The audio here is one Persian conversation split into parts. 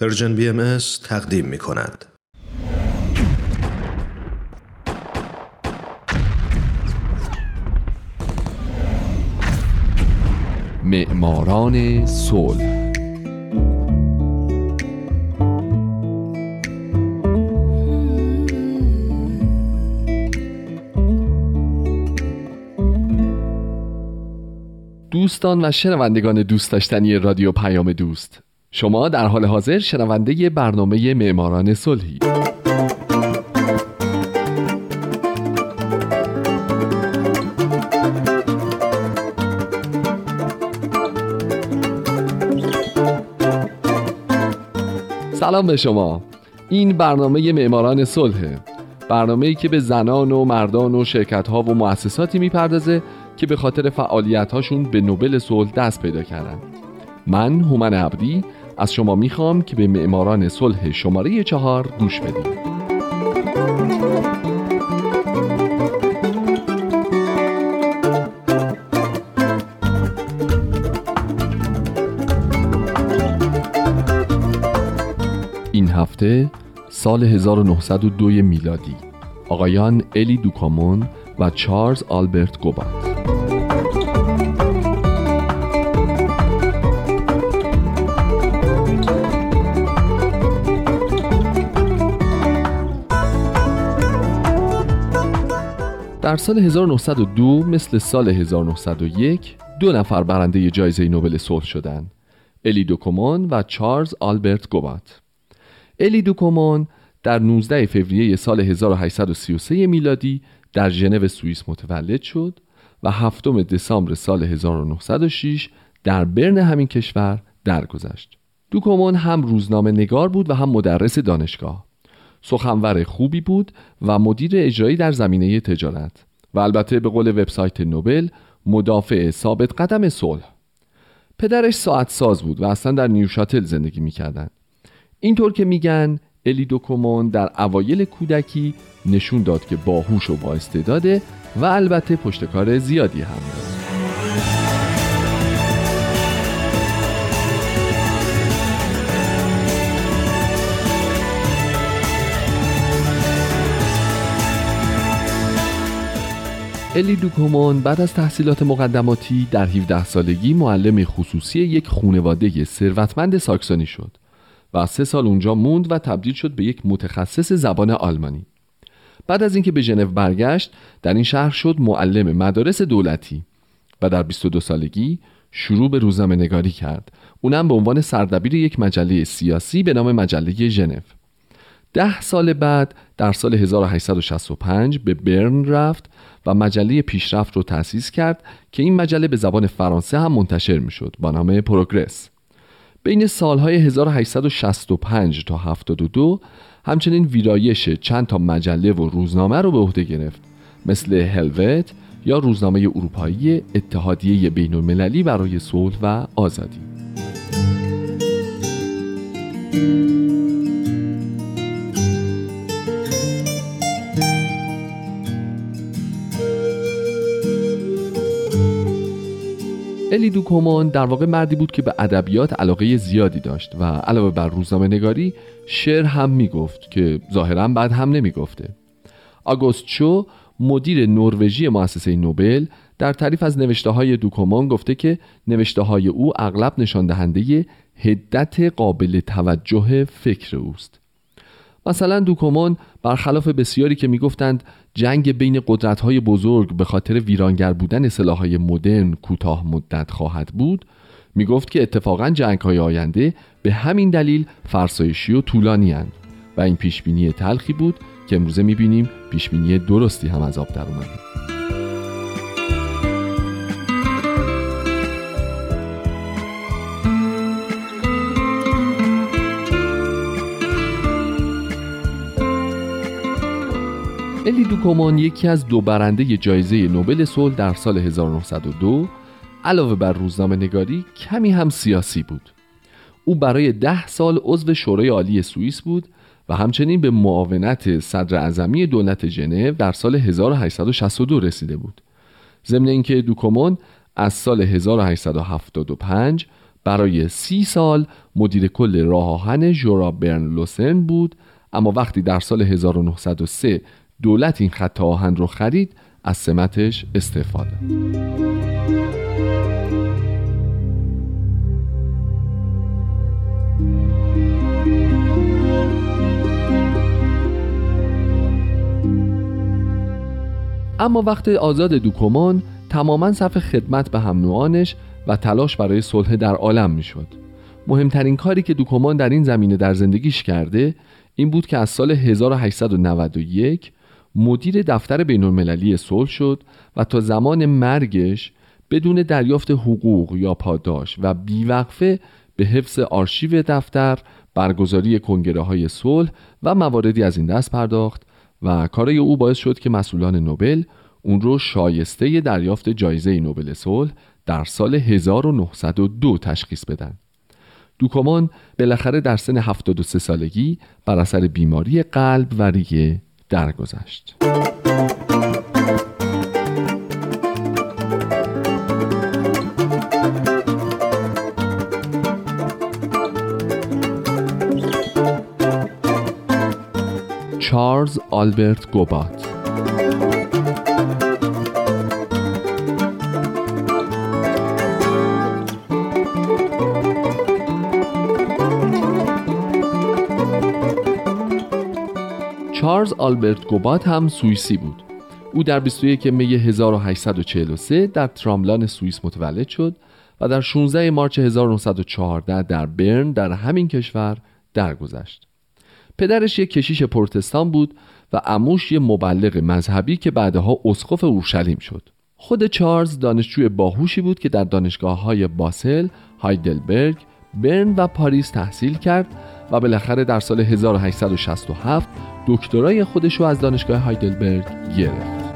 پرژن بی ام تقدیم می کند. معماران صلح دوستان و شنوندگان دوست داشتنی رادیو پیام دوست شما در حال حاضر شنونده برنامه معماران صلحی. سلام به شما. این برنامه معماران صلحه برنامه ای که به زنان و مردان و شرکت ها و مؤسساتی می‌پردازه که به خاطر فعالیت هاشون به نوبل صلح دست پیدا کردن. من هومن عبدی از شما می‌خوام که به معماران صلح شماره چهار گوش بدید این هفته سال 1902 میلادی آقایان الی دوکامون و چارلز آلبرت گوبات در سال 1902 مثل سال 1901 دو نفر برنده جایزه نوبل صلح شدند الی دوکومون و چارلز آلبرت گوبات الی دوکومون در 19 فوریه سال 1833 میلادی در ژنو سوئیس متولد شد و هفتم دسامبر سال 1906 در برن همین کشور درگذشت. دوکومون هم روزنامه نگار بود و هم مدرس دانشگاه. سخنور خوبی بود و مدیر اجرایی در زمینه تجارت و البته به قول وبسایت نوبل مدافع ثابت قدم صلح. پدرش ساعت ساز بود و اصلا در نیوشاتل زندگی می‌کردند اینطور که میگن الی دوکومون در اوایل کودکی نشون داد که باهوش و با استعداده و البته پشتکار زیادی هم داره الی دوکومون بعد از تحصیلات مقدماتی در 17 سالگی معلم خصوصی یک خونواده ثروتمند ساکسونی شد و سه سال اونجا موند و تبدیل شد به یک متخصص زبان آلمانی. بعد از اینکه به ژنو برگشت در این شهر شد معلم مدارس دولتی و در 22 سالگی شروع به روزنامه نگاری کرد. اونم به عنوان سردبیر یک مجله سیاسی به نام مجله ژنو. ده سال بعد در سال 1865 به برن رفت و مجله پیشرفت رو تأسیس کرد که این مجله به زبان فرانسه هم منتشر می شد با نام پروگرس. بین سالهای 1865 تا 72 همچنین ویرایش چند تا مجله و روزنامه رو به عهده گرفت مثل هلوت یا روزنامه اروپایی اتحادیه بین المللی برای صلح و آزادی. الی دوکومان در واقع مردی بود که به ادبیات علاقه زیادی داشت و علاوه بر روزنامه نگاری شعر هم می‌گفت که ظاهرا بعد هم نمی‌گفته. آگوست چو مدیر نروژی مؤسسه نوبل در تعریف از نوشته های دوکومان گفته که نوشته های او اغلب نشان دهنده هدت قابل توجه فکر اوست. مثلا دوکومان برخلاف بسیاری که می‌گفتند جنگ بین قدرت‌های بزرگ به خاطر ویرانگر بودن سلاح‌های مدرن کوتاه مدت خواهد بود می‌گفت که اتفاقا جنگ‌های آینده به همین دلیل فرسایشی و طولانی هند و این پیشبینی تلخی بود که امروزه می‌بینیم پیشبینی درستی هم از آب در اومده. الی دوکومان یکی از دو برنده جایزه نوبل صلح در سال 1902 علاوه بر روزنامه نگاری کمی هم سیاسی بود. او برای ده سال عضو شورای عالی سوئیس بود و همچنین به معاونت صدر اعظمی دولت ژنو در سال 1862 رسیده بود. ضمن اینکه دوکومون از سال 1875 برای سی سال مدیر کل راه آهن جورا برن لوسن بود اما وقتی در سال 1903 دولت این خط آهن رو خرید از سمتش استفاده اما وقت آزاد دوکومان تماما صف خدمت به هم نوعانش و تلاش برای صلح در عالم می‌شد. مهمترین کاری که دوکومان در این زمینه در زندگیش کرده این بود که از سال 1891 مدیر دفتر بین المللی صلح شد و تا زمان مرگش بدون دریافت حقوق یا پاداش و بیوقفه به حفظ آرشیو دفتر برگزاری کنگره های صلح و مواردی از این دست پرداخت و کارای او باعث شد که مسئولان نوبل اون رو شایسته دریافت جایزه نوبل صلح در سال 1902 تشخیص بدن. دوکومان بالاخره در سن 73 سالگی بر اثر بیماری قلب و ریه درگذشت. چارلز آلبرت گوبات چارلز آلبرت گوبات هم سوئیسی بود او در 21 می 1843 در تراملان سوئیس متولد شد و در 16 مارچ 1914 در برن در همین کشور درگذشت. پدرش یک کشیش پرتستان بود و اموش یه مبلغ مذهبی که بعدها اسقف اورشلیم شد. خود چارلز دانشجوی باهوشی بود که در دانشگاه های باسل، هایدلبرگ، برن و پاریس تحصیل کرد و بالاخره در سال 1867 دکترای خودش رو از دانشگاه هایدلبرگ گرفت.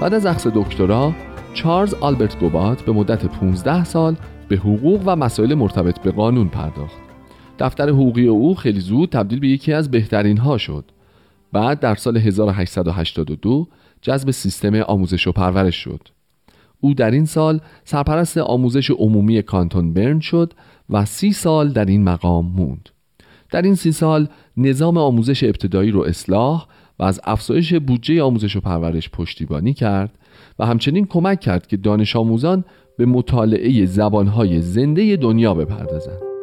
بعد از اخذ دکترا چارلز آلبرت گوبات به مدت 15 سال به حقوق و مسائل مرتبط به قانون پرداخت. دفتر حقوقی او خیلی زود تبدیل به یکی از بهترین ها شد. بعد در سال 1882 جذب سیستم آموزش و پرورش شد. او در این سال سرپرست آموزش عمومی کانتون برن شد و سی سال در این مقام موند. در این سی سال نظام آموزش ابتدایی رو اصلاح و از افزایش بودجه آموزش و پرورش پشتیبانی کرد و همچنین کمک کرد که دانش آموزان به مطالعه زبانهای زنده دنیا بپردازند.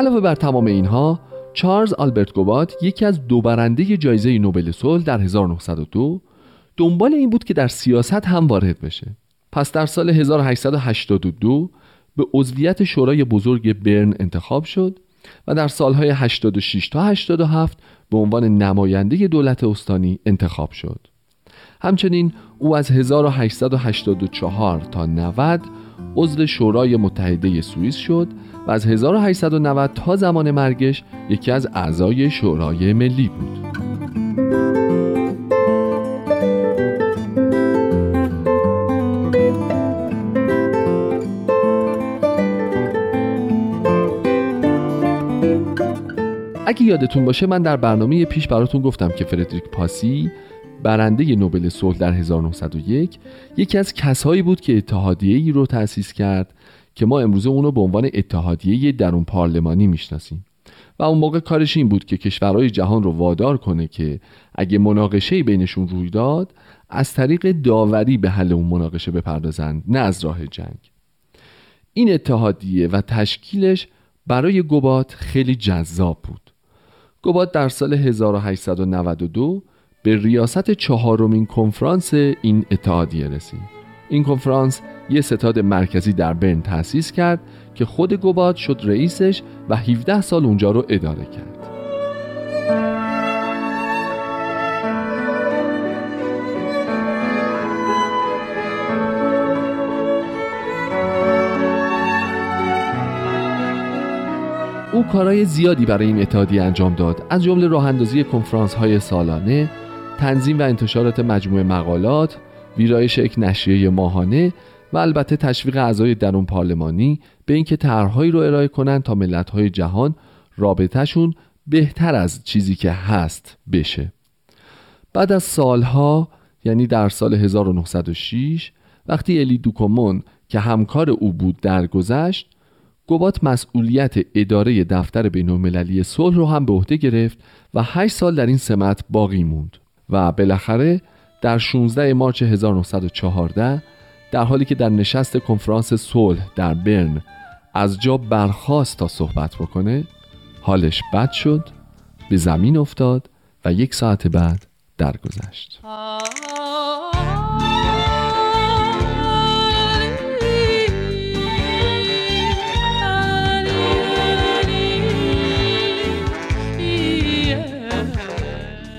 علاوه بر تمام اینها چارلز آلبرت گوبات یکی از دو برنده جایزه نوبل صلح در 1902 دنبال این بود که در سیاست هم وارد بشه. پس در سال 1882 به عضویت شورای بزرگ برن انتخاب شد و در سالهای 86 تا 87 به عنوان نماینده دولت استانی انتخاب شد. همچنین او از 1884 تا 90 عضو شورای متحده سوئیس شد و از 1890 تا زمان مرگش یکی از اعضای شورای ملی بود. اگه یادتون باشه من در برنامه پیش براتون گفتم که فردریک پاسی برنده نوبل صلح در 1901 یکی از کسایی بود که اتحادیه ای رو تأسیس کرد که ما امروزه اونو به عنوان اتحادیه درون پارلمانی می‌شناسیم. و اون موقع کارش این بود که کشورهای جهان رو وادار کنه که اگه مناقشه بینشون روی داد از طریق داوری به حل اون مناقشه بپردازند نه از راه جنگ. این اتحادیه و تشکیلش برای گوبات خیلی جذاب بود. گوبات در سال 1892 به ریاست چهارمین کنفرانس این اتحادیه رسید. این کنفرانس یه ستاد مرکزی در برن تأسیس کرد که خود گوبات شد رئیسش و 17 سال اونجا رو اداره کرد. او کارهای زیادی برای این اتحادیه انجام داد. از جمله راه اندازی کنفرانس های سالانه تنظیم و انتشارات مجموعه مقالات ویرایش یک نشریه ماهانه و البته تشویق اعضای درون پارلمانی به اینکه طرحهایی رو ارائه کنند تا ملت‌های جهان رابطهشون بهتر از چیزی که هست بشه. بعد از سالها یعنی در سال 1906 وقتی الی دوکومون که همکار او بود درگذشت گوبات مسئولیت اداره دفتر بین المللی صلح رو هم به عهده گرفت و 8 سال در این سمت باقی موند. و بالاخره در 16 مارچ 1914 در حالی که در نشست کنفرانس صلح در برن از جا برخواست تا صحبت بکنه حالش بد شد به زمین افتاد و یک ساعت بعد درگذشت.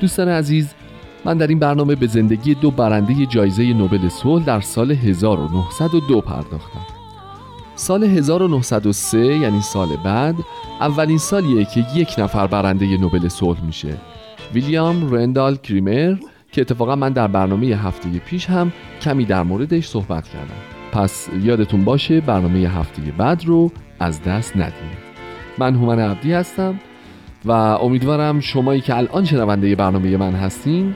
دوستان عزیز من در این برنامه به زندگی دو برنده جایزه نوبل صلح در سال 1902 پرداختم. سال 1903 یعنی سال بعد اولین سالیه که یک نفر برنده نوبل صلح میشه. ویلیام رندال کریمر که اتفاقا من در برنامه هفته پیش هم کمی در موردش صحبت کردم. پس یادتون باشه برنامه هفته بعد رو از دست ندید من هومن عبدی هستم و امیدوارم شمایی که الان شنونده برنامه من هستین